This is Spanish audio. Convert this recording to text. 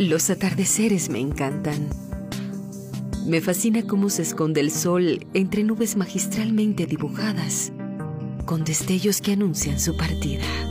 Los atardeceres me encantan. Me fascina cómo se esconde el sol entre nubes magistralmente dibujadas, con destellos que anuncian su partida.